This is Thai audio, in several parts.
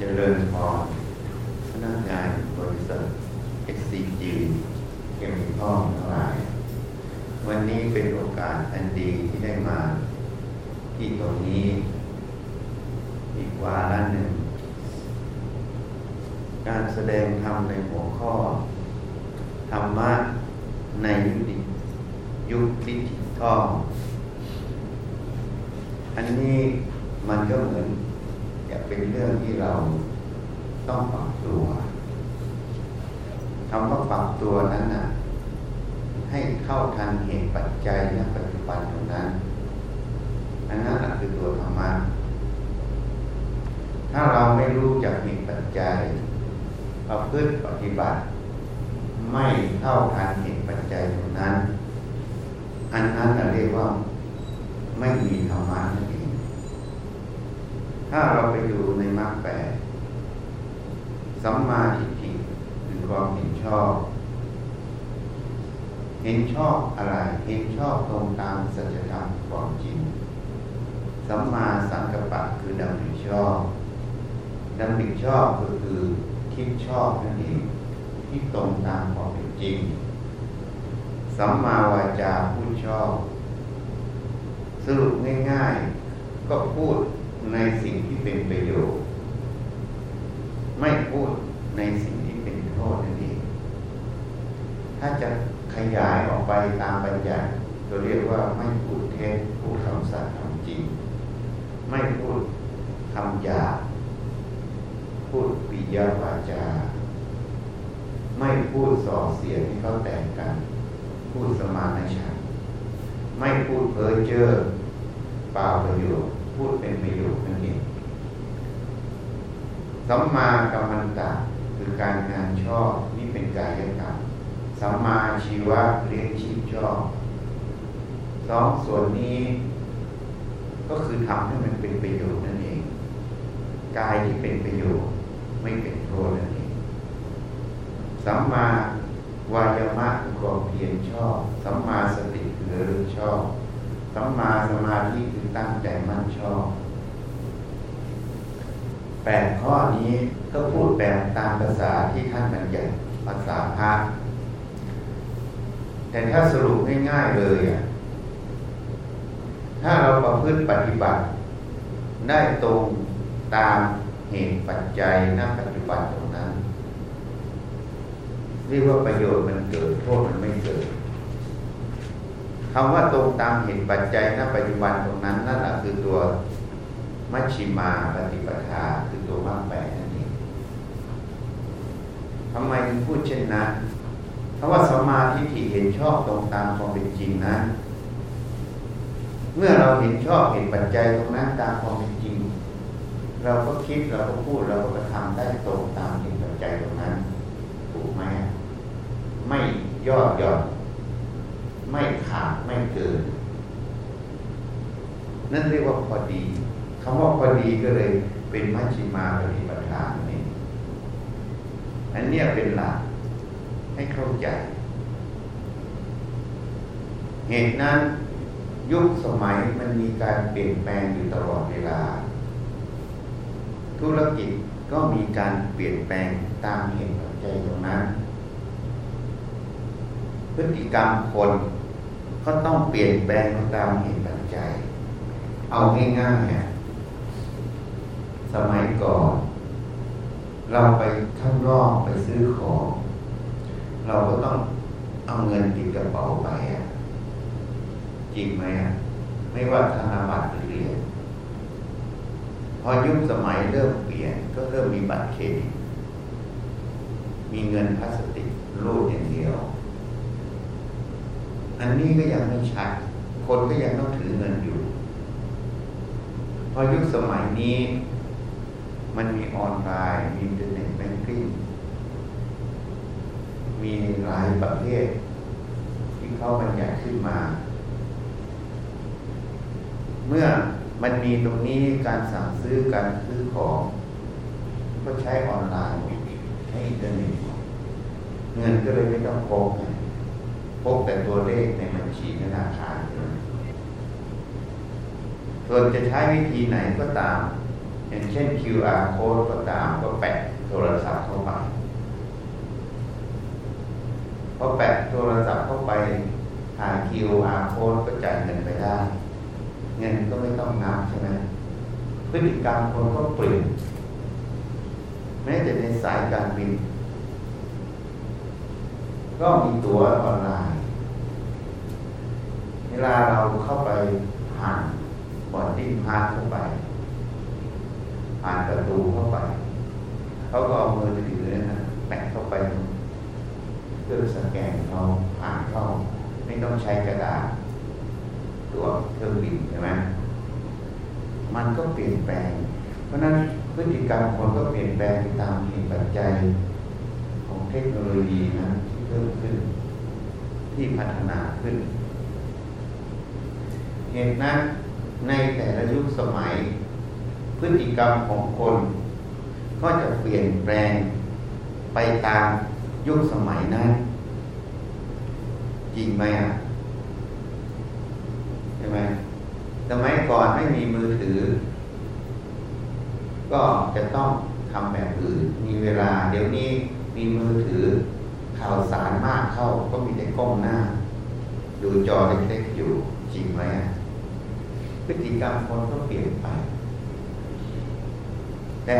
เจริญพรพนักงานบริษัท SCG เกมพ่อทั้งหลาย วันนี้เป็นโอกาสอันดีที่ได้มา ที่ตรงนี้ อีกวาระหนึ่ง การแสดงธรรมในหัวข้อ ธรรมะในยุคยุคดิจิตอลอันนี้มันก็เหมือน เป็นเรื่องที่เราต้องปรับตัวคำว่าปรับตัวนั้นน่ะ ให้เข้าทันเหตุปัจจัยณปัจจุบันตรงนั้นอันนั้นคือตัวธรรมะถ้าเราไม่รู้จักเหตุปัจจัยประพฤติปฏิบัติ ไม่เข้าทันเหตุปัจจัยตรงนั้น อันนั้นเราเรียกว่าไม่มีธรรมะนั่น ถ้าเราไปดูในมรรคแปดสัมมาทิฏฐิคือความเห็นชอบ เห็นชอบอะไร เห็นชอบตรงตามสัจธรรมความจริง สัมมาสังกัปปะคือดำริชอบดำริชอบก็คือคิดชอบนั่นเองที่ตรงตามความเป็นจริง สัมมาวาจาพูดชอบ สรุปง่ายๆ ก็พูด ในสิ่งที่เป็นประโยชน์ ไม่พูดในสิ่งที่เป็นโทษนั่นเองถ้าจะขยายออกไปตามบัญญัติเราเรียกว่าไม่พูดเท็จพูดคำสัตย์คำจริง ไม่พูดคำหยาบพูดปิยวาจา ไม่พูดส่อเสียงที่เขาแต่งกัน พูดสมานฉันไม่พูดเพ้อเจ้อเปล่าประโยชน์ พูดเป็นประโยชน์นั่นเองสัมมากัมมันตะคือการงานชอบนี่เป็นกายกรรมสัมมาชีวะเรียนชีพชอบสองส่วนนี้ ก็คือทำให้มันเป็นประโยชน์นั่นเองกายที่เป็นประโยชน์ไม่เป็นโทษนั่นเองสัมมาวายามะคือความเพียรชอบสัมมาสติคือระลึกชอบ สัมมาสมาธิคือตั้งใจมั่นชอบแปดข้อนี้ก็พูดแบบตามภาษาที่ท่านบัญญัติภาษาพระแต่ถ้าสรุปง่ายๆเลยอะถ้าเราประพฤติปฏิบัติ ได้ตรงตามเหตุปัจจัยณปัจจุบันตรงนั้น เรียกว่าประโยชน์มันเกิดโทษมันไม่เกิด คำว่าตรงตามเหตุปัจจัยณปัจจุบันตรงนั้นนั่นแหละคือตัวมัชชิมาปฏิปทาคือตัวมรรคแปดนั่นเองทำไมถึงพูดเช่นนั้นเพราะว่าสมาธิที่เห็นชอบตรงตามความเป็นจริงนั้นเมื่อเราเห็นชอบเห็นปัจจัยตรงนั้นตามความเป็นจริง เราก็คิดเราก็พูดเราก็ทำได้ตรงตามเหตุปัจจัยตรงนั้น ถูกไหมไม่ยอดหย่อน ไม่เกิน นั่นเรียกว่าพอดีคำว่าพอดีก็เลยเป็นมัชฌิมาปฏิปทานนี่อันเนี้ยเป็นหลักให้เข้าใจ เหตุนั้นยุคสมัยมันมีการเปลี่ยนแปลงอยู่ตลอดเวลา ธุรกิจก็มีการเปลี่ยนแปลงตามเหตุปัจจัยตรงนั้น พฤติกรรมคน ก็ต้องเปลี่ยนแปลงตามเหตุปัจจัย เอาง่ายๆเนี่ยสมัยก่อน เราไปข้างนอกไปซื้อของ เราก็ต้องเอาเงินติดกระเป๋าไปอะจริงไหมอะไม่ว่าธนบัตรหรือเหรียญพอยุคสมัยเริ่มเปลี่ยนก็เริ่มมีบัตรเครดิตมีเงินพลาสติกรูดอย่างเดียว อันนี้ก็ยังไม่ชัด คนก็ยังต้องถือเงินอยู่ พอยุคสมัยนี้ มันมีออนไลน์ มี internet banking มีหลายประเภทที่เขาบัญญัติขึ้นมา เมื่อมันมีตรงนี้การสั่งซื้อการซื้อของ ก็ใช้ออนไลน์ใช้อินเทอร์เน็ตเงินก็เลยไม่ต้องพก พกแต่ตัวเลขในบัญชีธนาคารส่วนจะใช้วิธีไหนก็ตามมอย่างเช่น QR code ก็ตามก็แปะโทรศัพท์เข้าไปพอแปะโทรศัพท์เข้าไปผ่าน QR code ก็จ่ายเงินไปได้ เงินก็ไม่ต้องนับใช่ไหมพฤติกรรมคนก็เปลี่ยนแม้แต่ในสายการบิน ก็มีตัวออนไลน์ เวลาเราเข้าไปผ่านบอดดิ้งพาสเข้าไป ผ่านประตูเข้าไป เขาก็เอามือถือนะแปะเข้าไปเพื่อสแกนเขาผ่านเข้า ไม่ต้องใช้กระดาษ ตัวเครื่องบินใช่ไหมมันก็เปลี่ยนแปลง เพราะนั้นพฤติกรรมคนก็เปลี่ยนแปลงไปตามเหตุปัจจัยของเทคโนโลยีนะ เพิ่มขึ้น ที่พัฒนาขึ้น เหตุนั้นในแต่ละยุคสมัย พฤติกรรมของคน ก็จะเปลี่ยนแปลงไปตามยุคสมัยนั้น จริงไหมอะใช่ไหมสมัยก่อนไม่มีมือถือ ก็จะต้องทำแบบอื่น มีเวลา เดี๋ยวนี้มีมือถือ ข่าวสารมากเข้าก็มีแต่กล้องหน้า ดูจอเล็กๆอยู่จริงไหมอะพฤติกรรมคนก็เปลี่ยนไป แต่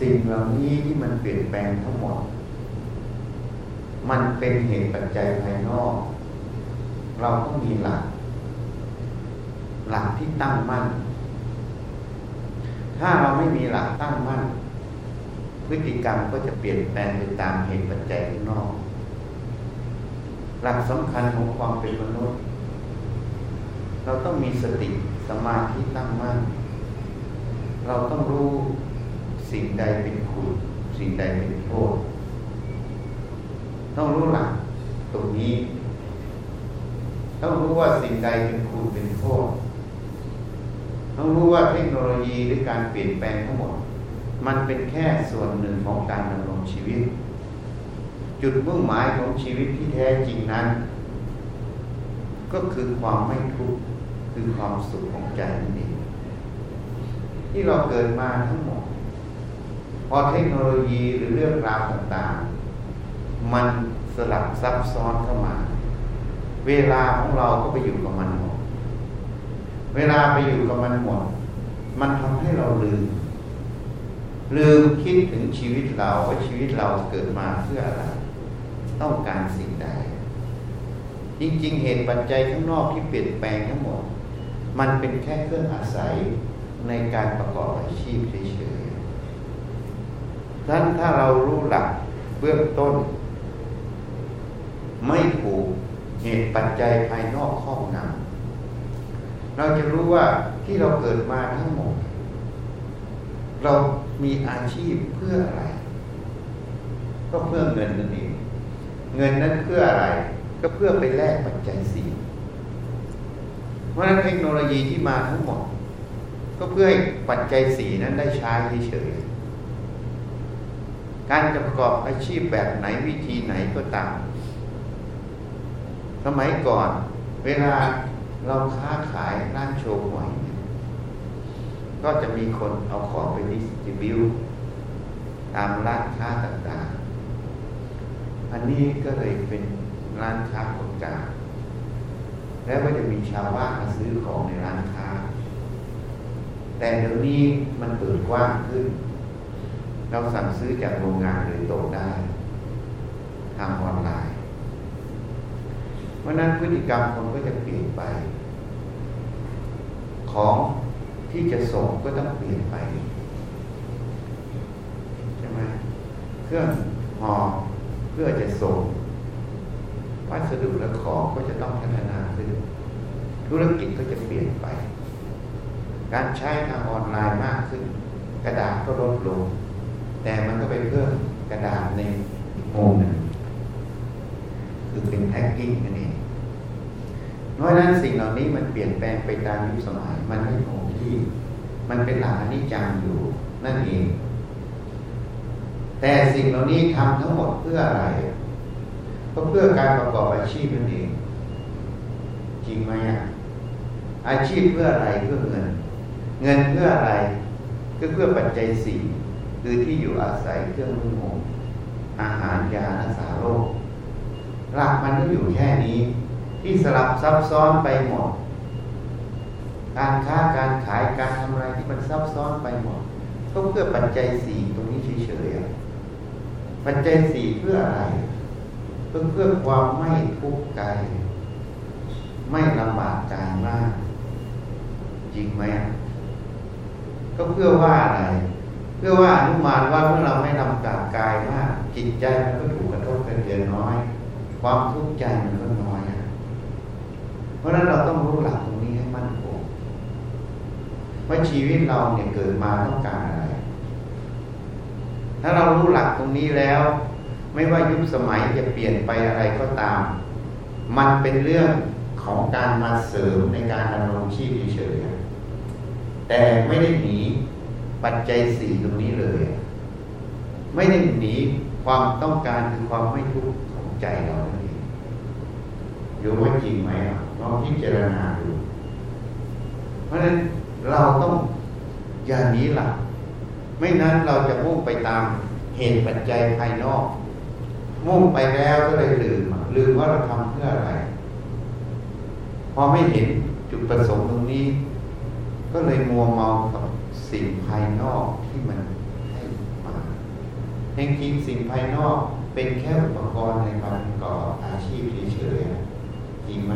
สิ่งเหล่านี้ที่มันเปลี่ยนแปลงทั้งหมด มันเป็นเหตุปัจจัยภายนอก เราก็มีหลัก หลักที่ตั้งมั่น ถ้าเราไม่มีหลักตั้งมั่น พฤติกรรมก็จะเปลี่ยนแปลงไปตามเหตุปัจจัยข้างนอก หลักสำคัญของความเป็นมนุษย์ เราต้องมีสติสมาธิตั้งมั่น เราต้องรู้สิ่งใดเป็นคุณสิ่งใดเป็นโทษ ต้องรู้หลักตรงนี้ ต้องรู้ว่าสิ่งใดเป็นคุณเป็นโทษ ต้องรู้ว่าเทคโนโลยีหรือการเปลี่ยนแปลงทั้งหมด มันเป็นแค่ส่วนหนึ่งของการดำรงชีวิต จุดมุ่งหมายของชีวิตที่แท้จริงนั้น ก็คือความไม่ทุกข์คือความสุขของใจนั่นเองที่เราเกิดมาทั้งหมด พอเทคโนโลยีหรือเรื่องราวต่างๆ มันสลับซับซ้อนเข้ามา เวลาของเราก็ไปอยู่กับมันหมด เวลาไปอยู่กับมันหมด มันทำให้เราลืม ลืมคิดถึงชีวิตเราว่าชีวิตเราเกิดมาเพื่ออะไร ต้องการสิ่งใด จริง ๆ เหตุปัจจัยข้างนอกที่เปลี่ยนแปลงทั้งหมด มันเป็นแค่เครื่องอาศัยในการประกอบอาชีพเฉยๆดังนั้นถ้าเรารู้หลักเบื้องต้น ไม่ถูกเหตุปัจจัยภายนอกครอบงำเราจะรู้ว่าที่เราเกิดมาทั้งหมด เรา มีอาชีพเพื่ออะไร ก็เพื่อเงินนั่นเอง เงินนั้นเพื่ออะไร ก็เพื่อไปแลกปัจจัยสี่เพราะนั้นเทคโนโลยีที่มาทั้งหมด ก็เพื่อให้ปัจจัยสีนั้นได้ใช้เฉยการจะประกอบอาชีพแบบไหนวิธีไหนก็ตาม สมัยก่อน เวลาเราค้าขายร้านโชว์หวย ก็จะมีคนเอาของไปดิสติบิวตามร้านค้าต่างๆ อันนี้ก็เลยเป็นร้านค้าคนกลางแล้วก็จะมีชาวบ้านมาซื้อของในร้านค้า แต่เดี๋ยวนี้มันเปิดกว้างขึ้น เราสั่งซื้อจากโรงงานโดยตรงได้ ทางออนไลน์ เพราะนั้นพฤติกรรมคนก็จะเปลี่ยนไป ของ ที่จะส่งก็ต้องเปลี่ยนไปใช่ไหมเครื่องห่อเพื่อจะส่งวัสดุและของก็จะต้องพัฒนาขึ้นธุรกิจก็จะเปลี่ยนไป การใช้ทางออนไลน์มากขึ้น กระดาษก็ลดลง แต่มันก็ไปเพิ่มกระดาษในโมงหนึ่งคือเป็นแพ็กกิ้งนั่นเองน้อยนั้นสิ่งเหล่านี้มันเปลี่ยนแปลงไปตามยุคสมัยมันไม่คง ที่มันเป็นหลักอนิจจังอยู่นั่นเอง แต่สิ่งเหล่านี้ทำทั้งหมดเพื่ออะไร ก็เพื่อการประกอบอาชีพนั่นเอง จริงไหมอะอาชีพเพื่ออะไรเพื่อเงิน เงินเพื่ออะไรก็เพื่อปัจจัยสี่คือที่อยู่อาศัยเครื่องนุ่งห่มอาหารยารักษาโรคหลักมันก็อยู่แค่นี้ ที่สลับซับซ้อนไปหมด การค้าการขายการทำอะไรที่มันซับซ้อนไปหมดก็เพื่อปัจจัยสี่ตรงนี้เฉยๆปัจจัยสี่เพื่ออะไรเพื่อเพื่อความไม่ทุกข์กายไม่ลำบากกายมาก จริงไหมก็เพื่อว่าอะไร เพื่อว่าอนุมานว่าเมื่อเราไม่ลำบากกายมาก จิตใจมันก็ถูกกระทบกระเทือนน้อย ความทุกข์ใจมันก็น้อยเพราะฉะนั้นเราต้องรู้หลักตรงนี้ให้มั่นคง ว่าชีวิตเราเนี่ยเกิดมาต้องการอะไร ถ้าเรารู้หลักตรงนี้แล้ว ไม่ว่ายุคสมัยจะเปลี่ยนไปอะไรก็ตาม มันเป็นเรื่องของการมาเสริมในการดำรงชีพเฉยๆแต่ไม่ได้หนีปัจจัยสี่ตรงนี้เลย ไม่ได้หนีความต้องการคือความไม่ทุกข์ของใจเราเองอยู่ว่าจริงไหมลองพิจารณาดู เพราะฉะนั้น เราต้องอย่าหนีหลัก ไม่นั้นเราจะมุ่งไปตามเหตุปัจจัยภายนอก มุ่งไปแล้วก็เลยลืมลืมว่าเราทำเพื่ออะไร พอไม่เห็นจุดประสงค์ตรงนี้ ก็เลยมัวเมากับสิ่งภายนอกที่มันให้มาจริงๆสิ่งภายนอกเป็นแค่อุปกรณ์ในการก่ออาชีพเฉยๆจริงไหม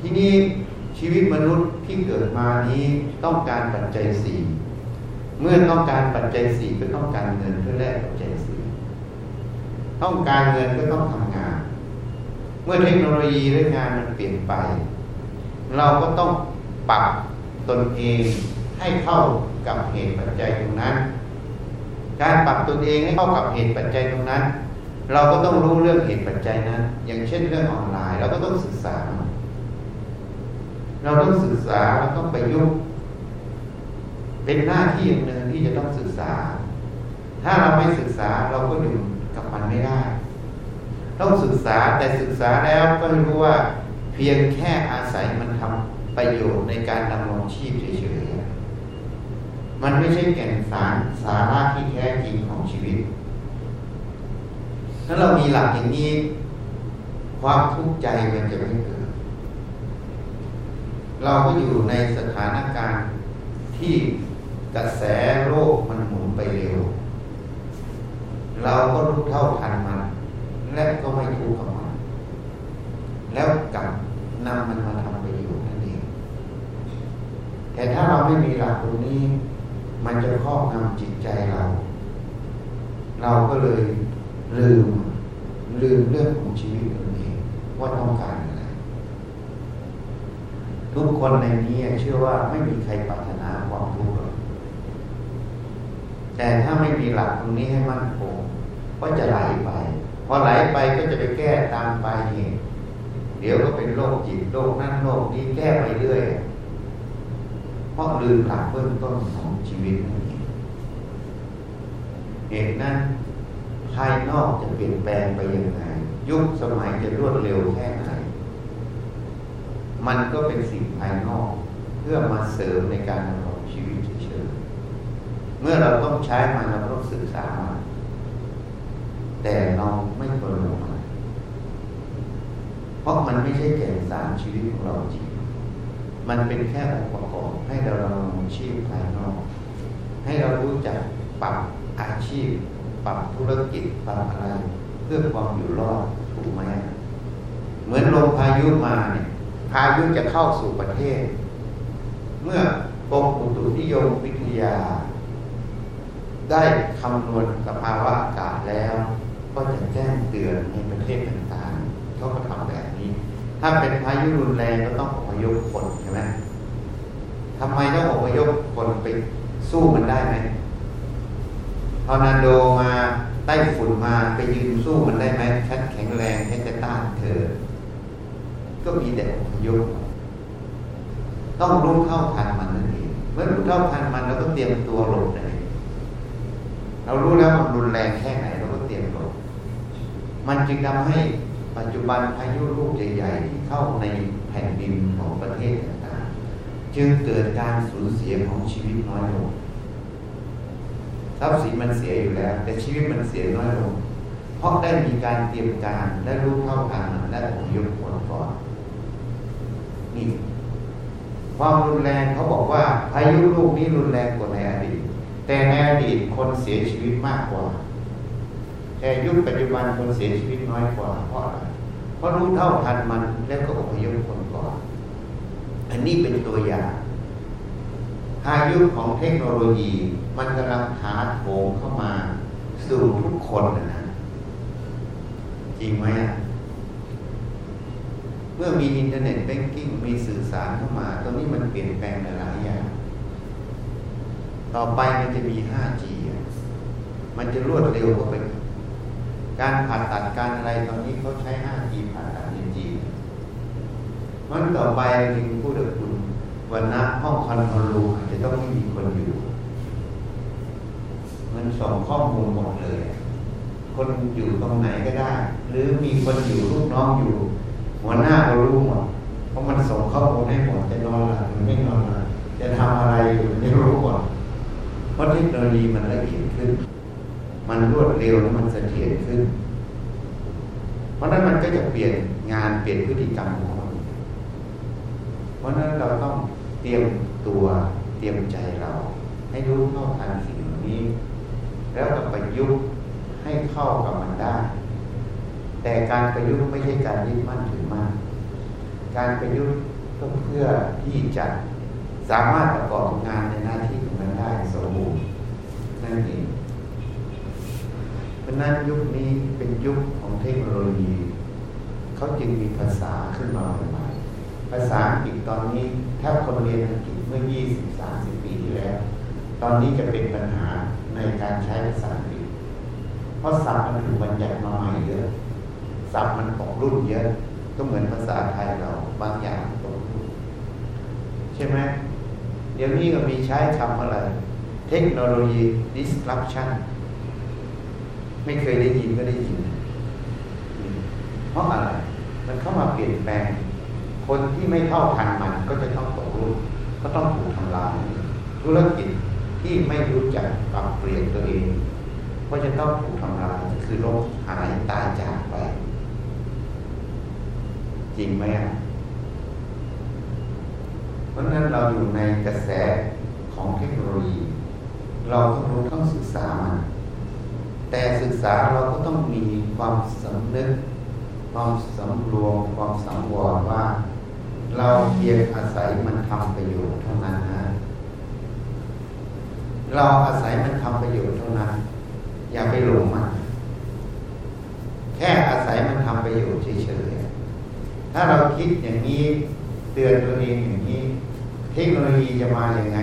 ที่นี้ ชีวิตมนุษย์ที่เกิดมานี้ต้องการปัจจัยสี่เมื่อต้องการปัจจัยสี่ก็ต้องการเงินเพื่อแลกปัจจัยสี่ต้องการเงินก็ต้องทำงาน เมื่อเทคโนโลยีและงานมันเปลี่ยนไป เราก็ต้องปรับตนเองให้เข้ากับเหตุปัจจัยตรงนั้น การปรับตนเองให้เข้ากับเหตุปัจจัยตรงนั้น เราก็ต้องรู้เรื่องเหตุปัจจัยนั้น อย่างเช่นเรื่องออนไลน์ เราก็ต้องศึกษา เราต้องศึกษาเราต้องไปยุกเป็นหน้าที่อย่างหนึ่งที่จะต้องศึกษา ถ้าเราไม่ศึกษาเราก็อยู่กับมันไม่ได้ ต้องศึกษาแต่ศึกษาแล้วก็รู้ว่าเพียงแค่อาศัยมันทำประโยชน์ในการดำรงชีพเฉยๆ มันไม่ใช่แก่นสารสาระที่แท้จริงของชีวิตถ้าเรามีหลักอย่างนี้ ความทุกข์ใจมันจะไม่เกิด เราก็อยู่ในสถานการณ์ที่กระแสโลกมันหมุนไปเร็ว เราก็รู้เท่าทันมัน และก็ไม่ทุกข์กับมัน แล้วกลับนำมันมาทำประโยชน์นั่นเอง แต่ถ้าเราไม่มีหลักตรงนี้ มันจะครอบงำจิตใจเรา เราก็เลยลืมลืมเรื่องของชีวิตตัวเองว่าต้องการ ทุกคนในนี้เชื่อว่าไม่มีใครปรารถนาความทุกข์แต่ถ้าไม่มีหลักตรงนี้ให้มั่นคงก็จะไหลไปพอไหลไปก็จะไปแก้ตามไปเหตุเดี๋ยวก็เป็นโรคจิตโรคนั่นโรคนี้แก้ไปเรื่อยเพราะลืมหลักเบื้องต้นของชีวิตนั่นเองเหตุนั้นภายนอกจะเปลี่ยนแปลงไปยังไง ยุคสมัยจะรวดเร็วแค่ไหน มันก็เป็นสิ่งภายนอก เพื่อมาเสริมในการดำรงชีวิตเฉยๆเมื่อเราต้องใช้มันเราต้องศึกษามันแต่เราไม่ควรลงมันเพราะมันไม่ใช่แก่นสารชีวิตของเราจริง มันเป็นแค่องค์ประกอบให้เราดำรงชีพภายนอก ให้เรารู้จักปรับอาชีพ ปรับธุรกิจปรับอะไร เพื่อความอยู่รอดถูกไหมเหมือนลมพายุมาเนี่ย พายุจะเข้าสู่ประเทศ เมื่อกรมอุตุนิยมวิทยา ได้คำนวณสภาวะอากาศแล้ว ก็จะแจ้งเตือนในประเทศต่างๆเขาก็ทำแบบนี้ ถ้าเป็นพายุรุนแรงก็ต้องอพยพคนใช่ไหมทำไมต้องอพยพคนไปสู้มันได้ไหมทอร์นาโดมาใต้ฝุ่นมาไปยืนสู้มันได้ไหมชัดแข็งแรงให้จะต้านเธอ ก็มีแต่อพยพต้องรู้เท่าทันมันนั่นเองเมื่อรู้เท่าทันมันเราก็เตรียมตัวหลบเลยเรารู้แล้วมันรุนแรงแค่ไหนเราก็เตรียมหลบมันจึงทำให้ปัจจุบันพายุลูกใหญ่ๆที่เข้าในแผ่นดินของประเทศต่างๆจึงเกิดการสูญเสียของชีวิตน้อยลงทรัพย์สินมันเสียอยู่แล้ว แต่ชีวิตมันเสียน้อยลง เพราะได้มีการเตรียมการและรู้เท่าทันและผมยกผลก่อน นี่ความรุนแรงเขาบอกว่าพายุลูกนี้รุนแรงกว่าในอดีต แต่ในอดีตคนเสียชีวิตมากกว่า แต่ยุคปัจจุบันคนเสียชีวิตน้อยกว่าเพราะอะไรเพราะรู้เท่าทันมันแล้วก็อพยพคนก่อนอันนี้เป็นตัวอย่างพายุของเทคโนโลยีมันกำลังถาโถมเข้ามา สู่ทุกคนนะนะจริงไหมอะ เมื่อมี internet banking มีสื่อสารเข้ามาตรงนี้มันเปลี่ยนแปลงหลายอย่าง ต่อไปมันจะมี 5G มันจะรวดเร็วเข้าไปการผ่าตัดการอะไรตอนนี้เขาใช้ 5G ผ่าตัดในจีนมันต่อไปจริงพูดกับคุณวันนะห้องคอนโทรลรูมจะต้องไม่มีคนอยู่ มันส่งข้อมูลหมดเลย คนอยู่ตรงไหนก็ได้ หรือมีคนอยู่ลูกน้องอยู่ หัวหน้าก็รู้หมดเพราะมันส่งข้อมูลให้หมดจะนอนหลับหรือไม่นอนหลับจะทำอะไรอยู่ไม่รู้หมดเพราะเทคโนโลยีมันละเอียดขึ้น มันรวดเร็วและมันเสถียรขึ้น เพราะนั้นมันก็จะเปลี่ยนงานเปลี่ยนพฤติกรรมของคนเพราะนั้นเราต้องเตรียมตัวเตรียมใจเรา ให้รู้เท่าทันสิ่งนี้ แล้วก็ประยุกต์ให้เข้ากับมันได้ แต่การประยุกต์ไม่ใช่การยึดมั่นถือมั่นการประยุกต์ก็เพื่อที่จะสามารถประกอบงานในหน้าที่ของมันได้สมบูรณ์นั่นเองเพราะนั้นยุคนี้เป็นยุคของเทคโนโลยี เขาจึงมีภาษาขึ้นมาใหม่ๆภาษาอังกฤษตอนนี้ถ้าคนเรียนอังกฤษเมื่อ 20-30 ปีที่แล้ว ตอนนี้จะเป็นปัญหาในการใช้ภาษาอังกฤษเพราะศัพท์มันถูกบัญญัติมาใหม่ ศัพท์มันตกรุ่นเยอะ ก็เหมือนภาษาไทยเราบางอย่างตรุ่นใช่ไหมเดี๋ยวนี้ก็มีใช้คำอะไร เทคโนโลยี disruption ไม่เคยได้ยินก็ได้ยิน เพราะอะไร มันเข้ามาเปลี่ยนแปลง คนที่ไม่เท่าทันมันก็จะต้องตกรุ่นก็ต้องถูกทำลาย ธุรกิจที่ไม่รู้จักปรับเปลี่ยนตัวเอง ก็จะต้องถูกทำลายคือโลกหายตายจากไป จริงไหมอะเพราะนั้นเราอยู่ในกระแสของเทคโนโลยี เราต้องรู้ต้องศึกษามันแต่ศึกษาเราก็ต้องมีความสำนึก ความสำรวมความสังวรว่า เราเพียงอาศัยมันทำประโยชน์เท่านั้นนะ เราอาศัยมันทำประโยชน์เท่านั้น อย่าไปหลงมัน แค่อาศัยมันทำประโยชน์เฉย ถ้าเราคิดอย่างนี้เตือนตัวเองอย่างนี้ เทคโนโลยีจะมาอย่างไง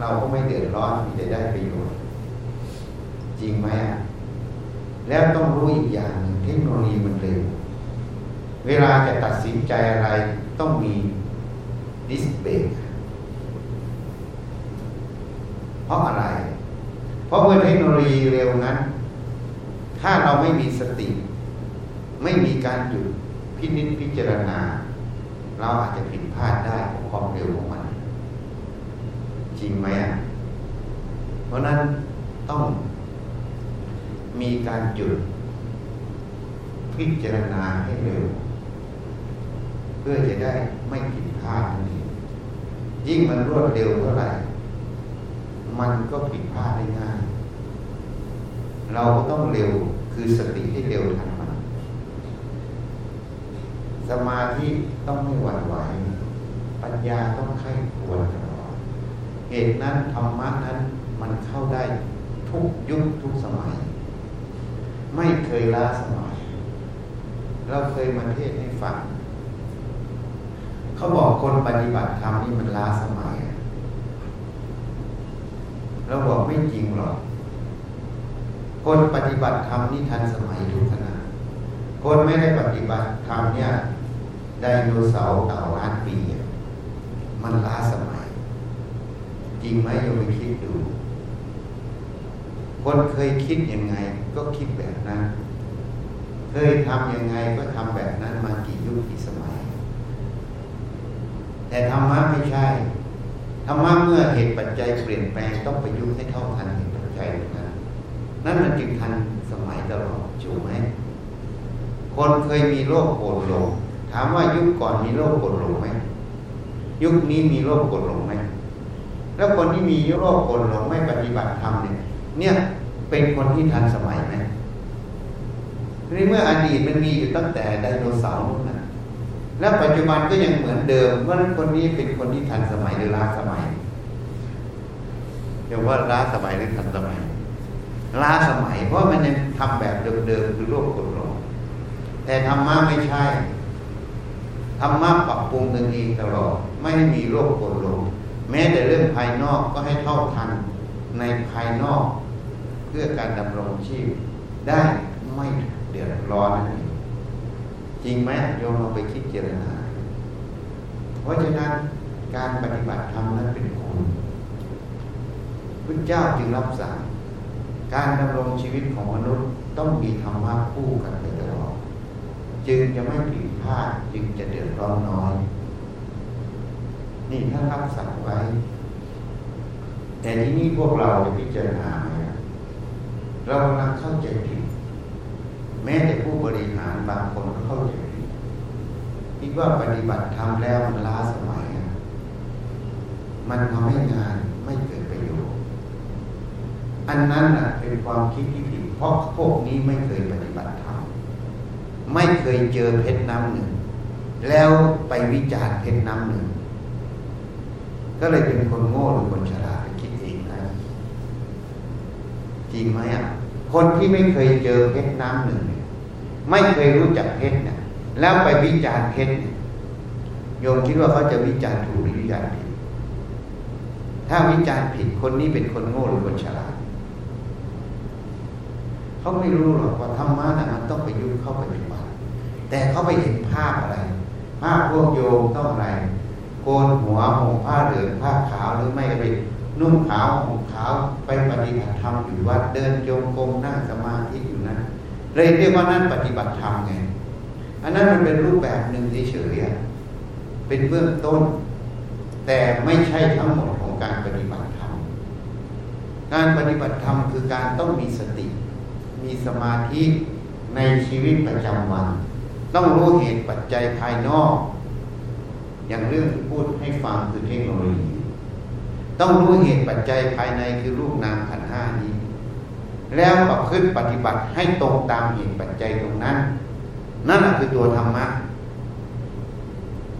เราก็ไม่เดือดร้อนมีแต่ได้ประโยชน์ จริงไหมอะแล้วต้องรู้อีกอย่างหนึ่งเทคโนโลยีมันเร็วเวลาจะตัดสินใจอะไรต้องมีดิสเบรกเพราะอะไร เพราะเมื่อเทคโนโลยีเร็วนั้น ถ้าเราไม่มีสติ ไม่มีการหยุด พินิจพิจารณา เราอาจจะผิดพลาดได้ของความเร็วของมัน จริงไหมอะเพราะนั้นต้องมีการหยุด พิจารณาให้เร็ว เพื่อจะได้ไม่ผิดพลาดนั่นเองยิ่งมันรวดเร็วเท่าไหร่ มันก็ผิดพลาดได้ง่าย เราก็ต้องเร็วคือสติให้เร็วทันมัน สมาธิต้องไม่หวั่นไหว ปัญญาต้องไข้ควรตลอดเหตุนั้นธรรมะนั้นมันเข้าได้ทุกยุคทุกสมัย ไม่เคยล้าสมัย เราเคยมาเทศให้ฟังเขาบอกคนปฏิบัติธรรมนี่มันล้าสมัยเราบอกไม่จริงหรอก คนปฏิบัติธรรมนี่ทันสมัยทุกขณะ คนไม่ได้ปฏิบัติธรรมเนี่ยไดโนเสาร์เก่าล้านปีมันล้าสมัย จริงไหมโยมไปคิดดู คนเคยคิดยังไง ก็คิดแบบนั้น เคยทำยังไงก็ทำแบบนั้นมากี่ยุคกี่สมัย แต่ธรรมะไม่ใช่ธรรมะเมื่อเหตุปัจจัยเปลี่ยนแปลงต้องประยุกต์ให้เท่าทันเหตุปัจจัยนั้น นั่นมันจึงทันสมัยตลอดถูกไหม คนเคยมีโรคโกรธหลง ถามว่ายุคก่อนมีโรคโกรธหลงไหมยุคนี้มีโรคโกรธหลงไหมแล้วคนที่มีโรคโกรธหลงไม่ปฏิบัติธรรมเนี่ย เนี่ยเป็นคนที่ทันสมัยไหมนี่เมื่ออดีตมันมีอยู่ตั้งแต่ไดโนเสาร์นู่นนะแล้วปัจจุบันก็ยังเหมือนเดิมเพราะนั้นคนนี้เป็นคนที่ทันสมัยหรือล้าสมัยเรียกว่าล้าสมัยหรือทันสมัยล้าสมัยเพราะมันยังทำแบบเดิมๆคือโลกกดลง แต่ธรรมะไม่ใช่ธรรมะปรับปรุงตัวเองตลอด ไม่ให้มีโรคกดลงแม้แต่เรื่องภายนอกก็ให้เท่าทันในภายนอก เพื่อการดำรงชีพ ได้ไม่เดือดร้อนนั่นเองจริงไหมโยมเราไปคิดเจรนาเพราะฉะนั้นการปฏิบัติธรรมนั้นเป็นคุณพระเจ้าจึงรับสั่งการดำรงชีวิตของมนุษย์ต้องมีธรรมะคู่กันไป จึงจะไม่ผิดพลาดจึงจะเดือดร้อนน้อย นี่ท่านรับสั่งไว้ แต่ที่นี้พวกเราจะพิจารณาเรากำลังเข้าใจผิด แม้แต่ผู้บริหารบางคนก็เข้าใจผิดคิดว่าปฏิบัติทำแล้วมันล้าสมัย มันทำให้งานไม่เกิดประโยชน์ อันนั้นเป็นความคิดที่ผิดเพราะพวกนี้ไม่เคยปฏิ ไม่เคยเจอเพชรน้ำหนึ่ง แล้วไปวิจารณ์เพชรน้ำหนึ่ง ก็เลยเป็นคนโง่หรือคนฉลาดคิดเองนะจริงไหมอะคนที่ไม่เคยเจอเพชรน้ำหนึ่ง ไม่เคยรู้จักเพชรเนี่ยแล้วไปวิจารณ์เพชรโยมคิดว่าเขาจะวิจารณ์ถูกหรือวิจารณ์ผิด ถ้าวิจารณ์ผิดคนนี้เป็นคนโง่หรือคนฉลาดเขาไม่รู้หรอกว่าธรรมะนะมันต้องไปยุ่งเข้าไปปฏิบัติ แต่เขาไปเห็นภาพอะไร ภาพพวกโยมต้องอะไร โกนหัวห่มผ้าเหลืองผ้าขาวหรือไม่ก็ไปนุ่งขาวห่มขาวไปปฏิบัติธรรมอยู่วัดเดินจงกรมนั่งสมาธิอยู่นั้นเลยเรียกว่านั่นปฏิบัติธรรมไง อันนั้นมันเป็นรูปแบบหนึ่งเฉยๆเป็นเบื้องต้น แต่ไม่ใช่ทั้งหมดของการปฏิบัติธรรม การปฏิบัติธรรมคือการต้องมีสติ มีสมาธิในชีวิตประจำวัน ต้องรู้เหตุปัจจัยภายนอก อย่างเรื่องที่พูดให้ฟังคือเทคโนโลยี ต้องรู้เหตุปัจจัยภายในคือรูปนามขันห้านี้ แล้วประพฤติปฏิบัติให้ตรงตามเหตุปัจจัยตรงนั้น นั่นแหละคือตัวธรรมะ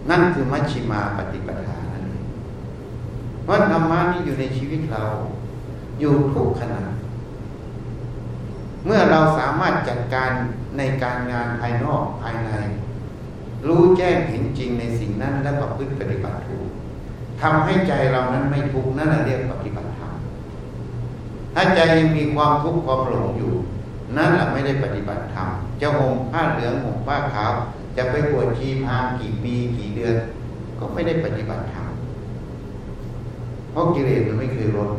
นั่นคือมัชชิมาปฏิปทานั่นเองเพราะธรรมะนี้อยู่ในชีวิตเรา อยู่ทุกขณะ เมื่อเราสามารถจัดการในการงานภายนอกภายใน รู้แจ้งเห็นจริงในสิ่งนั้นและประพฤติปฏิบัติถูกทำให้ใจเรานั้นไม่ทุกข์นั่นเรียกปฏิบัติธรรมถ้าใจยังมีความทุกข์ความหลงอยู่ นั่นแหละไม่ได้ปฏิบัติธรรมจะห่มผ้าเหลืองห่มผ้าขาว จะไปบวชชีพามกี่ปีกี่เดือน ก็ไม่ได้ปฏิบัติธรรมเพราะกิเลสมันไม่เคยลด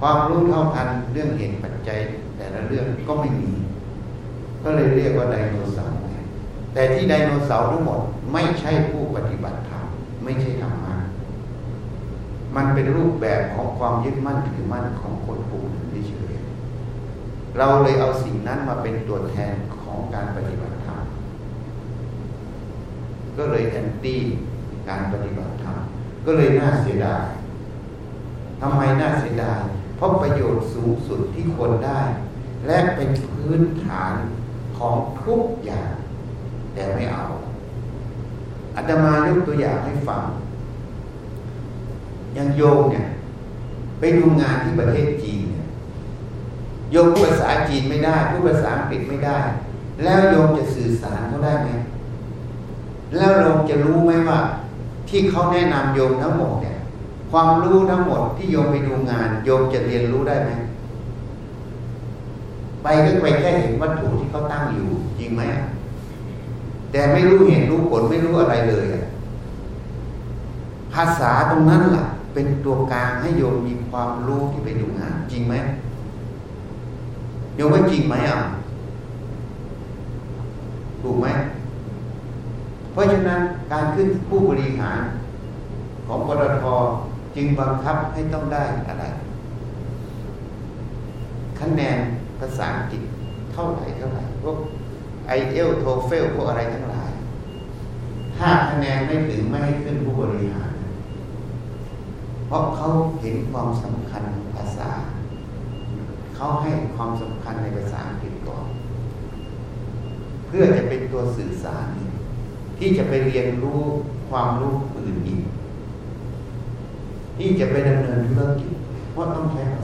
ความรู้เท่าทันเรื่องเหตุปัจจัย ละเรื่องก็ไม่มี ก็เลยเรียกว่าไดโนเสาร์แต่ที่ไดโนเสาร์ทั้งหมดไม่ใช่ผู้ปฏิบัติธรรมไม่ใช่ธรรมะมันเป็นรูปแบบของความยึดมั่นถือมั่นของคนปลูกเฉยเราเลยเอาสิ่งนั้นมาเป็นตัวแทนของการปฏิบัติธรรมก็เลยแอนตี้การปฏิบัติธรรมก็เลยน่าเสียดายทำไมน่าเสียดาย เพราะประโยชน์สูงสุดที่คนได้ และเป็นพื้นฐานของทุกอย่าง แต่ไม่เอาอาตมายกตัวอย่างให้ฟัง อย่างโยมเนี่ย ไปดูงานที่ประเทศจีนเนี่ยโยมพูดภาษาจีนไม่ได้พูดภาษาอังกฤษไม่ได้ แล้วโยมจะสื่อสารเขาได้ไหมแล้วโยมจะรู้ไหมว่า ที่เขาแนะนำโยมทั้งหมดเนี่ย ความรู้ทั้งหมดที่โยมไปดูงาน โยมจะเรียนรู้ได้ไหม ไปก็ไปแค่เห็นวัตถุที่เขาตั้งอยู่จริงไหมแต่ไม่รู้เห็นรู้ผลไม่รู้อะไรเลยภาษาตรงนั้นล่ะ เป็นตัวกลางให้โยมมีความรู้ที่ไปดูงานจริงไหมโยมว่าจริงไหมอะถูกไหมเพราะฉะนั้นการขึ้นผู้บริหารของปตทจึงบังคับให้ต้องได้อะไรคะแนนาษาอังกฤษเท่าไหร่เท่าไหร่พวกไอเอลโทเฟลพวกอะไรทั้งหลาย ถ้าคะแนนไม่ถึงไม่ให้ขึ้นผู้บริหาร เพราะเขาเห็นความสำคัญของภาษา เขาให้ความสำคัญในภาษาอังกฤษก่อน เพื่อจะเป็นตัวสื่อสาร ที่จะไปเรียนรู้ความรู้อื่นอีกที่จะไปดำเนินธุรกิจเพราะต้องใช้ภา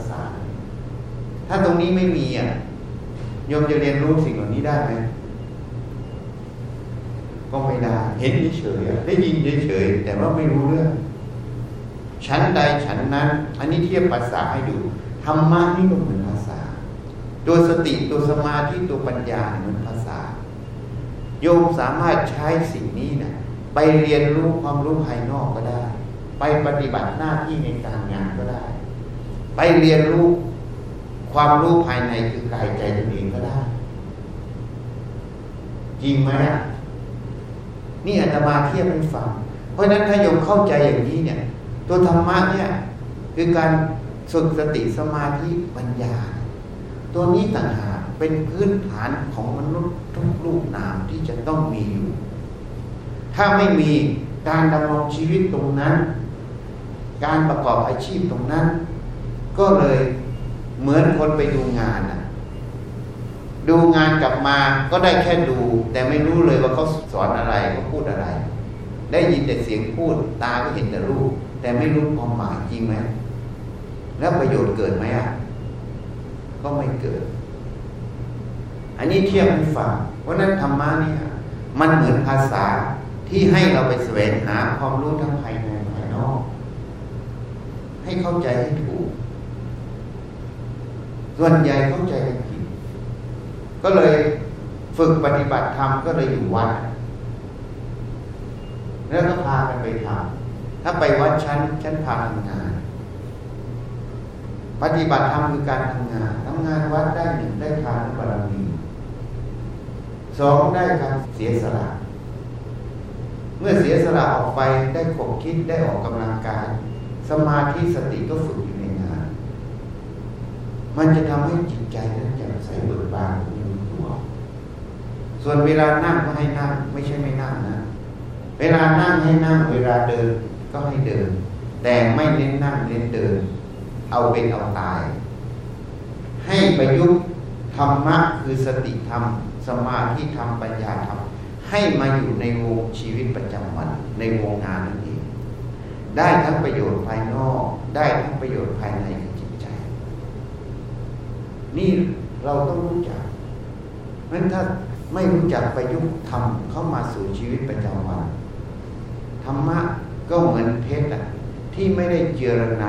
ษา ถ้าตรงนี้ไม่มีอะโยมจะเรียนรู้สิ่งเหล่านี้ได้ไหมก็ไม่ได้ เห็นเฉยๆได้ยินเฉยๆแต่ว่าไม่รู้เรื่องชั้นใดชั้นนั้น อันนี้เทียบภาษาให้ดูธรรมะนี่ก็เหมือนภาษา ตัวสติตัวสมาธิตัวปัญญาเหมือนภาษา โยมสามารถใช้สิ่งนี้นะไปเรียนรู้ความรู้ภายนอกก็ได้ ไปปฏิบัติหน้าที่ในการงานก็ได้ ไปเรียนรู้ ความรู้ภายในคือกายใจตัวเองก็ได้ จริงไหมนี่อาตมาเทียบให้ฟัง เพราะฉะนั้นถ้าโยมเข้าใจอย่างนี้เนี่ย ตัวธรรมะเนี่ย คือการฝึกสติสมาธิปัญญา ตัวนี้ต่างหากเป็นพื้นฐานของมนุษย์ทุกรูปนามที่จะต้องมีอยู่ ถ้าไม่มีการดำรงชีวิตตรงนั้น การประกอบอาชีพตรงนั้น ก็เลย เหมือนคนไปดูงานนะดูงานกลับมาก็ได้แค่ดู แต่ไม่รู้เลยว่าเขาสอนอะไรเขาพูดอะไร ได้ยินแต่เสียงพูดตาก็เห็นแต่รูปแต่ไม่รู้ความหมายจริงไหมแล้วประโยชน์เกิดไหมอะก็ไม่เกิด อันนี้เทียบให้ฟังเพราะนั้นธรรมะเนี่ยมันเหมือนภาษาที่ให้เราไปแสวงหาความรู้ทั้งภายในภายนอก ให้เข้าใจให้ถูก ส่วนใหญ่เข้าใจกันผิดก็เลยฝึกปฏิบัติธรรมก็เลยอยู่วัด แล้วก็พากันไปทำถ้าไปวัดชั้นชั้นพาทำงาน ปฏิบัติธรรมคือการทำงานทำงานวัดได้หนึ่งได้ทานบารมีสองได้การเสียสละเมื่อเสียสละออกไปได้ขบคิดได้ออกกำลังกาย สมาธิสติก็ฝึกอยู่ มันจะทำให้จิตใจนั้นแจ่มใสเบิกบานอยู่ตัวส่วนเวลานั่งก็ให้นั่งไม่ใช่ไม่นั่งนะ เวลานั่งให้นั่ง เวลาเดินก็ให้เดิน แต่ไม่เน้นนั่งเน้นเดิน เอาเป็นเอาตาย ให้ประยุกต์ธรรมะคือสติธรรม สมาธิธรรมปัญญาธรรมให้มาอยู่ในวงชีวิตประจำวัน ในวงงานนั่นเองได้ทั้งประโยชน์ภายนอก ได้ทั้งประโยชน์ภายใน นี่เราต้องรู้จักเพราะฉะนั้นถ้าไม่รู้จักประยุกต์ธรรมเข้ามาสู่ชีวิตประจำวันธรรมะก็เหมือนเพชรอะที่ไม่ได้เจรไน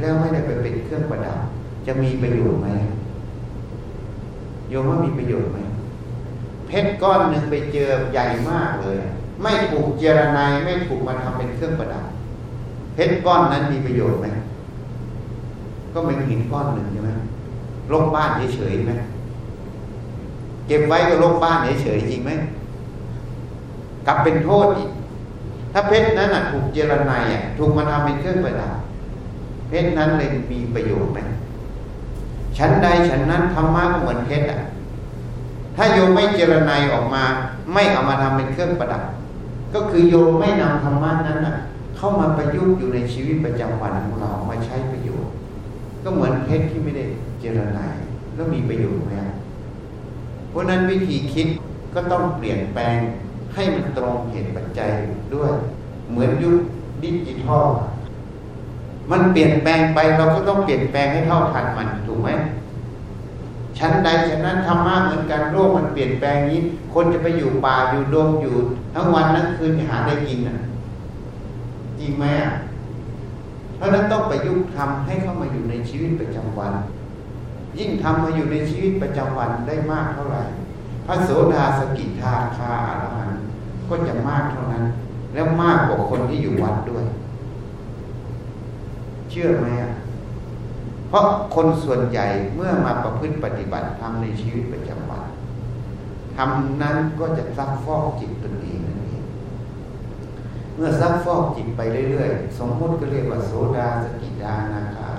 แล้วไม่ได้ไปเป็นเครื่องประดับ จะมีประโยชน์ไหมโยมว่ามีประโยชน์ไหมเพชรก้อนหนึ่งไปเจอใหญ่มากเลย ไม่ถูกเจรไนไม่ถูกมาทำเป็นเครื่องประดับ เพชรก้อนนั้นมีประโยชน์ไหมก็เป็นหินก้อนหนึ่งใช่ไหม ลบบ้านเฉยๆไหมเก็บไว้ก็ลบบ้านเฉยๆจริงไหมกลับเป็นโทษอีก ถ้าเพชรนั้นถูกเจรไนอะถูกมาทำเป็นเครื่องประดับเพชรนั้นเลยมีประโยชน์ไหมชั้นใดชั้นนั้นธรรมะก็เหมือนเพชรอะ ถ้าโยมไม่เจรไนออกมา ไม่เอามาทำเป็นเครื่องประดับ ก็คือโยมไม่นำธรรมะนั้นอะ เข้ามาประยุกต์อยู่ในชีวิตประจำวันของเรามาใช้ประโยชน์ ก็เหมือนเพชรที่ไม่ได้ เจรไนแล้วมีประโยชน์ไหมเพราะนั้นวิธีคิดก็ต้องเปลี่ยนแปลงให้มันตรงเหตุปัจจัยด้วย เหมือนยุคดิจิทัลมันเปลี่ยนแปลงไปเราก็ต้องเปลี่ยนแปลงให้เท่าทันมันถูกไหมชั้นใดชั้นนั้นธรรมะเหมือนกันโลกมันเปลี่ยนแปลงนี้ คนจะไปอยู่ป่าอยู่โดมอยู่ ทั้งวันทั้งคืนหาได้กินอะจริงไหมอะเพราะนั้นต้องประยุกต์ทำให้เข้ามาอยู่ในชีวิตประจำวัน ยิ่งทำมาอยู่ในชีวิตประจำวันได้มากเท่าไหร่ พระโสดาสกิทาคาอรหันต์ก็จะมากเท่านั้น แล้วมากกว่าคนที่อยู่วัดด้วย เชื่อไหมอะเพราะคนส่วนใหญ่เมื่อมาประพฤติปฏิบัติทำในชีวิตประจำวันทำนั้นก็จะซักฟอกจิตตนเองนั่นเองเมื่อซักฟอกจิตไปเรื่อยๆ สมมติก็เรียกว่าโสดาสกิทาคา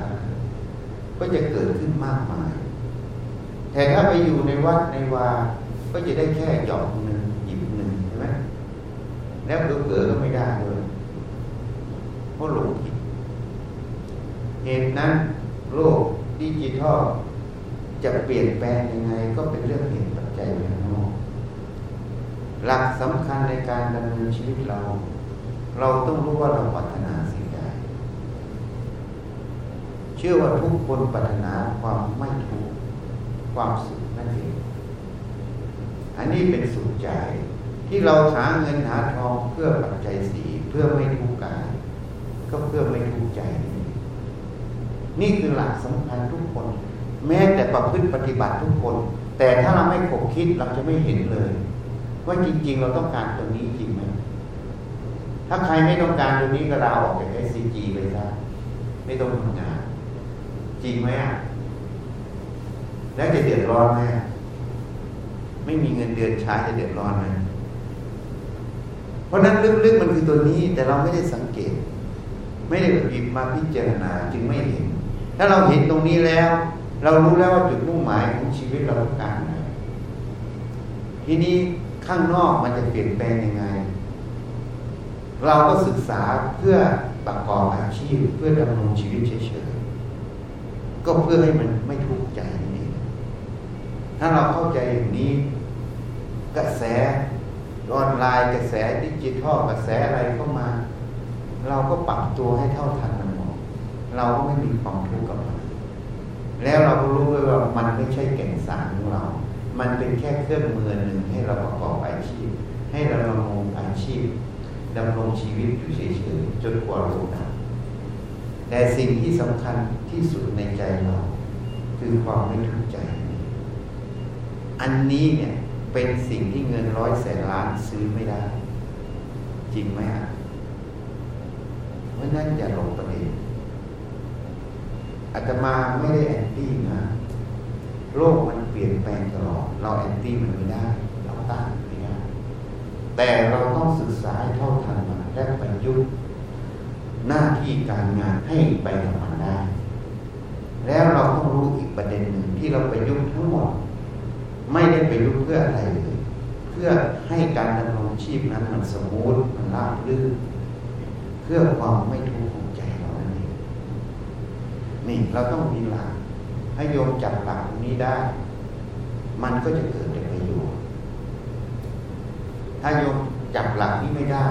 ก็จะเกิดขึ้นมากมาย แต่ถ้าไปอยู่ในวัดในวา ก็จะได้แค่หยอกหนึ่งหยิบหนึ่งใช่ไหมแล้วเกิดก็ไม่ได้เลยเพราะหลงผิดเหตุนั้นโลกดิจิทัลจะเปลี่ยนแปลงยังไง ก็เป็นเรื่องเหตุปัจจัยภายนอกหลักสำคัญในการดำเนินชีวิตเรา เราต้องรู้ว่าเราปรารถนาสิ่งใดเชื่อว่าทุกคนปรารถนาความไม่ทุกข์ ความสุขนั่นเอง อันนี้เป็นสุขใจ ที่เราหาเงินหาทองเพื่อปัจจัยสีเพื่อไม่ทุกข์กาย ก็เพื่อไม่ทุกข์ใจ นี่คือหลักสำคัญทุกคน แม้แต่ประพฤติปฏิบัติทุกคน แต่ถ้าเราไม่ขบคิดเราจะไม่เห็นเลย ว่าจริง ๆ เราต้องการตัวนี้จริงไหมถ้าใครไม่ต้องการตัวนี้ก็ลาออกจากไอซีจีไปซะไม่ต้องทำงาน จริงไหมอะ แล้วจะเดือดร้อนไหมไม่มีเงินเดือนใช้จะเดือดร้อนไหมเพราะนั้นลึกๆมันคือตัวนี้ แต่เราไม่ได้สังเกต ไม่ได้หยิบมาพิจารณาจึงไม่เห็น ถ้าเราเห็นตรงนี้แล้ว เรารู้แล้วว่าจุดมุ่งหมายของชีวิตเราต้องการอะไรทีนี้ข้างนอกมันจะเปลี่ยนแปลงยังไง เราก็ศึกษาเพื่อประกอบอาชีพเพื่อดำรงชีวิตเฉยๆก็เพื่อให้มันไม่ ถ้าเราเข้าใจอย่างนี้ กระแสออนไลน์กระแสดิจิทัลกระแสอะไรเข้ามา เราก็ปรับตัวให้เท่าทันมันหมดเราก็ไม่มีความทุกข์กับมันแล้วเราก็รู้ด้วยว่ามันไม่ใช่แก่นสารของเรา มันเป็นแค่เครื่องมือหนึ่งให้เราประกอบอาชีพ ให้เราดำรงอาชีพดำรงชีวิตอยู่เฉยๆจนกว่าโลกดับแต่สิ่งที่สำคัญที่สุดในใจเรา คือความไม่ทุกข์ใจ อันนี้เนี่ยเป็นสิ่งที่เงินร้อยแสนล้านซื้อไม่ได้ จริงไหมฮะเพราะนั้นอย่าหลงประเด็นอาตมาไม่ได้แอนตี้นะโลกมันเปลี่ยนแปลงตลอด เราแอนตี้มันไม่ได้ เราต้านไม่ได้แต่เราต้องศึกษาให้เท่าทันมันและประยุกต์หน้าที่การงานให้ไปกับมันได้ แล้วเราต้องรู้อีกประเด็นหนึ่งที่เราประยุกต์ทั้งหมด ไม่ได้ไประยุกต์เพื่ออะไรเลยเพื่อให้การดำรงชีพนั้นมันสมูทมันราบรื่นเพื่อความไม่ทุกข์ของใจเรานั่นเองนี่เราต้องมีหลักถ้าโยมจับหลักนี้ได้ มันก็จะเกิดเป็นประโยชน์ถ้าโยมจับหลักนี้ไม่ได้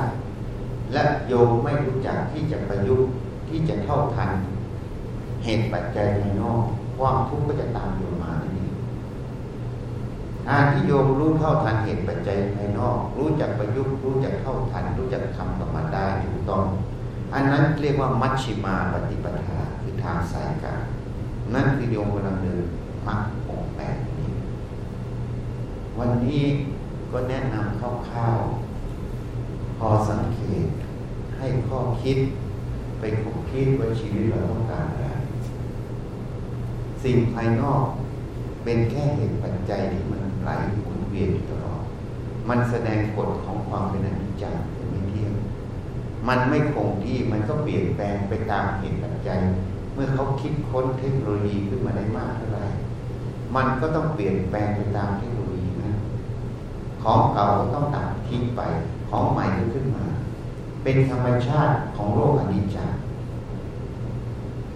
และโยมไม่รู้จักที่จะประยุกต์ที่จะเท่าทัน เหตุปัจจัยภายนอกความทุกข์ก็จะตามโยมมาทีนี้ ถ้าที่โยมรู้เท่าทันเหตุปัจจัยภายนอก รู้จักประยุกต์รู้จักเท่าทัน รู้จักทำกับมันได้ถูกต้อง อันนั้นเรียกว่ามัชชิมาปฏิปทาคือทางสายกลางนั่นคือโยมกำลังเดินมรรคองแปดนี้ วันนี้ก็แนะนำคร่าวๆพอสังเกตให้ข้อคิดไปคบคิดว่าชีวิตเราต้องการอะไรสิ่งภายนอกเป็นแค่เหตุปัจจัยที่มัน ไหลหมุนเวียนอยู่ตลอด มันแสดงกฎของความเป็นอนิจจังเป็นไม่เที่ยง มันไม่คงที่มันก็เปลี่ยนแปลงไปตามเหตุปัจจัย เมื่อเขาคิดค้นเทคโนโลยีขึ้นมาได้มากเท่าไหร่มันก็ต้องเปลี่ยนแปลงไปตามเทคโนโลยีนะของเก่าต้องตัดทิ้งไป ของใหม่ก็ขึ้นมา เป็นธรรมชาติของโลกอนิจจา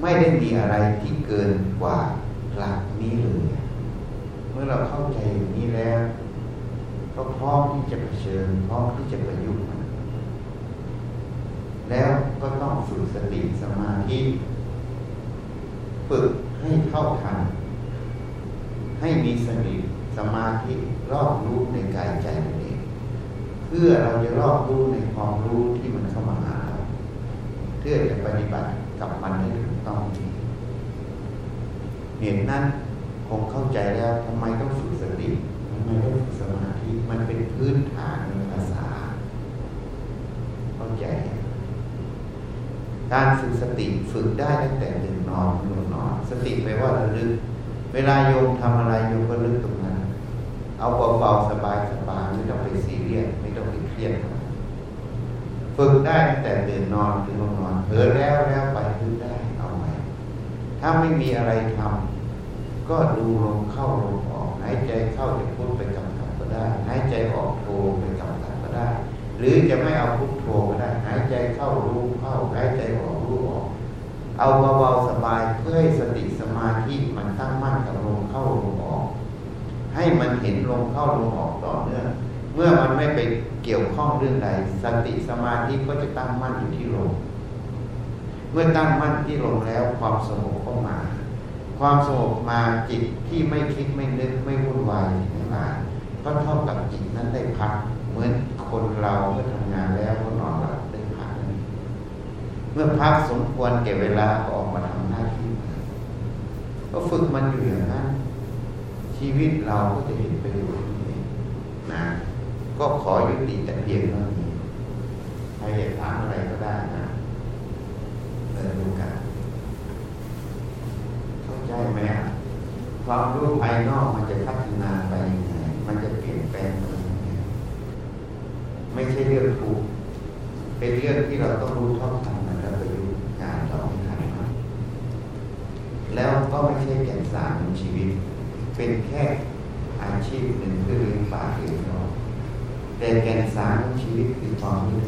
ไม่ได้มีอะไรที่เกินกว่าหลักนี้เลย มื่อเราเข้าใจอย่างนี้แล้ว ก็พร้อมที่จะเผชิญพร้อมที่จะประยุกต์มันแล้วก็ต้องฝึกสติสมาธิฝึกให้เท่าทันให้มีสติสมาธิรอบรู้ในกายใจตัวเองเพื่อเราจะรอบรู้ในความรู้ที่มันเข้ามาหาเราเพื่อจะปฏิบัติกับมันให้ถูกต้องเหตุนั้น คงเข้าใจแล้วทำไมต้องฝึกสติทำไมต้องฝึกสมาธิมันเป็นพื้นฐานในภาษาเข้าใจ การฝึกสติฝึกได้ตั้งแต่ตื่นนอนตื่นนอน สติแปลว่าระลึก เวลาโยมทำอะไรโยมก็ลึกตรงนั้น เอาเบาๆสบายสบายไม่ต้องไปซีเรียสไม่ต้องไปเครียดฝึกได้ตั้งแต่ตื่นนอนถึงนอนเผลอแล้วแล้วไปพึ่งได้เอาไหมถ้าไม่มีอะไรทำ ก็ดูลมเข้าลมออกหายใจเข้าจะพุทไปกำกับก็ได้หายใจออกโทไปกำกับก็ได้ หรือจะไม่เอาพุทโธก็ได้หายใจเข้ารู้เข้าหายใจออกรู้ออก เอาเบาๆสบายเพื่อให้สติสมาธิมันตั้งมั่นกับลมเข้าลมออก ให้มันเห็นลมเข้าลมออกต่อเนื่องเมื่อมันไม่ไปเกี่ยวข้องเรื่องใดสติสมาธิก็จะตั้งมั่นอยู่ที่ลมเมื่อตั้งมั่นที่ลมแล้วความสงบก็มา ความสงบมาจิตที่ไม่คิดไม่นึกไม่วุ่นวายทั้งหลาก็เท่ากับจิตนั้นได้พัก เหมือนคนเราเมื่อทำงานแล้วก็นอนหลับได้พักนั่นเมื่อพักสมควรแก่เวลาก็ออกมาทำหน้าที่ก็ฝึกมันอยู่อย่างนั้น ชีวิตเราก็จะเห็นประโยชน์นี้นะก็ขอยุติแต่เพียงเท่านี้ใครอยากถามอะไรก็ได้นะเปิดดูกัน เข้ไหมความรู้ภายนอกมันจะพัฒนาไปยังไงมันจะเปลี่ยนแปลงไปยังไงไม่ใช่เรื่องถูก เป็นเรื่องที่เราต้องรู้ท่าทันมันแล้วไปดูงานเราให้ทันมันแล้วก็ไม่ใช่แก่นสารของชีวิต เป็นแค่อาชีพหนึ่งเพื่อเลี้ยงปากเลี้ยงท้องแต่แก่นสารของชีวิตคือความรู้